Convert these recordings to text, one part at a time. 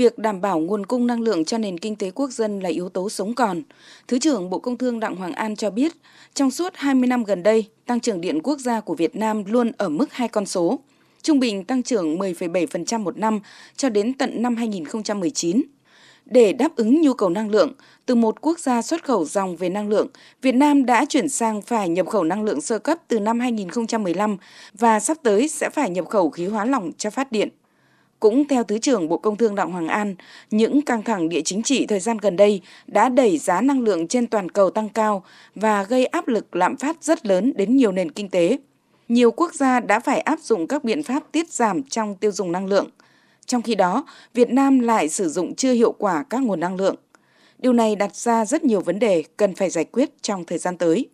việc đảm bảo nguồn cung năng lượng cho nền kinh tế quốc dân là yếu tố sống còn. Thứ trưởng Bộ Công Thương Đặng Hoàng An cho biết, trong suốt 20 năm gần đây, tăng trưởng điện quốc gia của Việt Nam luôn ở mức hai con số, trung bình tăng trưởng 10,7% một năm cho đến tận năm 2019. Để đáp ứng nhu cầu năng lượng, từ một quốc gia xuất khẩu dòng về năng lượng, Việt Nam đã chuyển sang phải nhập khẩu năng lượng sơ cấp từ năm 2015 và sắp tới sẽ phải nhập khẩu khí hóa lỏng cho phát điện. Cũng theo Thứ trưởng Bộ Công Thương Đặng Hoàng An, những căng thẳng địa chính trị thời gian gần đây đã đẩy giá năng lượng trên toàn cầu tăng cao và gây áp lực lạm phát rất lớn đến nhiều nền kinh tế. Nhiều quốc gia đã phải áp dụng các biện pháp tiết giảm trong tiêu dùng năng lượng. Trong khi đó, Việt Nam lại sử dụng chưa hiệu quả các nguồn năng lượng. Điều này đặt ra rất nhiều vấn đề cần phải giải quyết trong thời gian tới.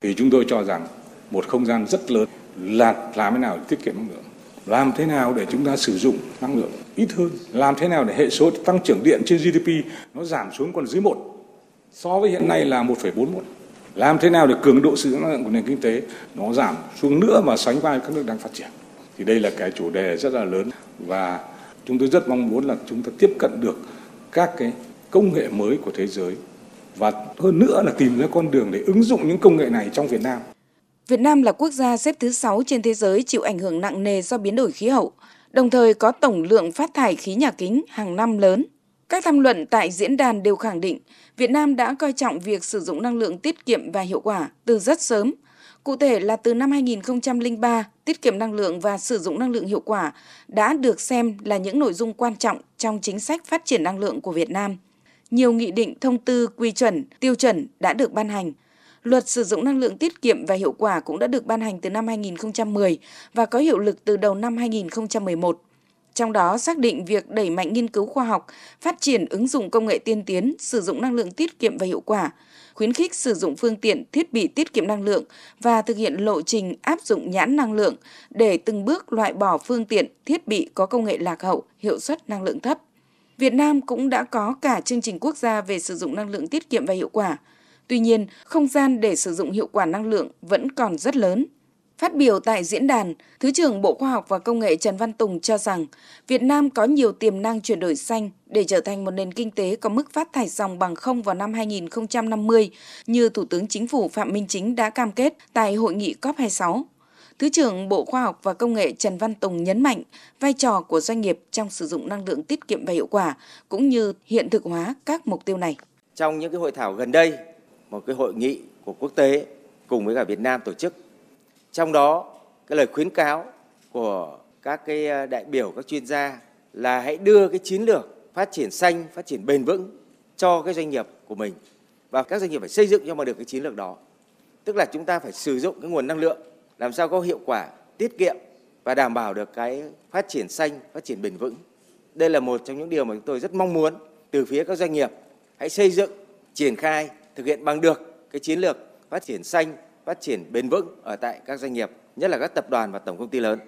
Thì chúng tôi cho rằng một không gian rất lớn là làm thế nào tiết kiệm năng lượng làm thế nào để chúng ta sử dụng năng lượng ít hơn? Làm thế nào để hệ số tăng trưởng điện trên GDP nó giảm xuống còn dưới một? So với hiện nay là 1,41 làm thế nào để cường độ sử dụng năng lượng của nền kinh tế nó giảm xuống nữa và sánh vai các nước đang phát triển? Thì đây là cái chủ đề rất là lớn và chúng tôi rất mong muốn là chúng ta tiếp cận được các cái công nghệ mới của thế giới và hơn nữa là tìm ra con đường để ứng dụng những công nghệ này trong Việt Nam. Việt Nam là quốc gia xếp thứ 6 trên thế giới chịu ảnh hưởng nặng nề do biến đổi khí hậu, đồng thời có tổng lượng phát thải khí nhà kính hàng năm lớn. Các tham luận tại diễn đàn đều khẳng định Việt Nam đã coi trọng việc sử dụng năng lượng tiết kiệm và hiệu quả từ rất sớm. Cụ thể là từ năm 2003, tiết kiệm năng lượng và sử dụng năng lượng hiệu quả đã được xem là những nội dung quan trọng trong chính sách phát triển năng lượng của Việt Nam. Nhiều nghị định, thông tư, quy chuẩn, tiêu chuẩn đã được ban hành – Luật sử dụng năng lượng tiết kiệm và hiệu quả cũng đã được ban hành từ năm 2010 và có hiệu lực từ đầu năm 2011. Trong đó xác định việc đẩy mạnh nghiên cứu khoa học, phát triển ứng dụng công nghệ tiên tiến, sử dụng năng lượng tiết kiệm và hiệu quả, khuyến khích sử dụng phương tiện, thiết bị tiết kiệm năng lượng và thực hiện lộ trình áp dụng nhãn năng lượng để từng bước loại bỏ phương tiện, thiết bị có công nghệ lạc hậu, hiệu suất năng lượng thấp. Việt Nam cũng đã có cả chương trình quốc gia về sử dụng năng lượng tiết kiệm và hiệu quả – Tuy nhiên, không gian để sử dụng hiệu quả năng lượng vẫn còn rất lớn. Phát biểu tại diễn đàn, Thứ trưởng Bộ Khoa học và Công nghệ Trần Văn Tùng cho rằng Việt Nam có nhiều tiềm năng chuyển đổi xanh để trở thành một nền kinh tế có mức phát thải dòng bằng không vào năm 2050 như Thủ tướng Chính phủ Phạm Minh Chính đã cam kết tại hội nghị COP26. Thứ trưởng Bộ Khoa học và Công nghệ Trần Văn Tùng nhấn mạnh vai trò của doanh nghiệp trong sử dụng năng lượng tiết kiệm và hiệu quả cũng như hiện thực hóa các mục tiêu này. Trong những cái hội thảo gần đây một cái hội nghị của quốc tế cùng với cả Việt Nam tổ chức. Trong đó cái lời khuyến cáo của các cái ờ, đại biểu các chuyên gia là hãy đưa cái chiến lược phát triển xanh, phát triển bền vững cho cái doanh nghiệp của mình và các doanh nghiệp phải xây dựng cho mà được cái chiến lược đó. Tức là chúng ta phải sử dụng cái nguồn năng lượng làm sao có hiệu quả, tiết kiệm và đảm bảo được cái phát triển xanh, phát triển bền vững. Đây là một trong những điều mà chúng tôi rất mong muốn từ phía các doanh nghiệp hãy xây dựng, triển khai thực hiện bằng được cái chiến lược phát triển xanh, phát triển bền vững ở tại các doanh nghiệp, nhất là các tập đoàn và tổng công ty lớn.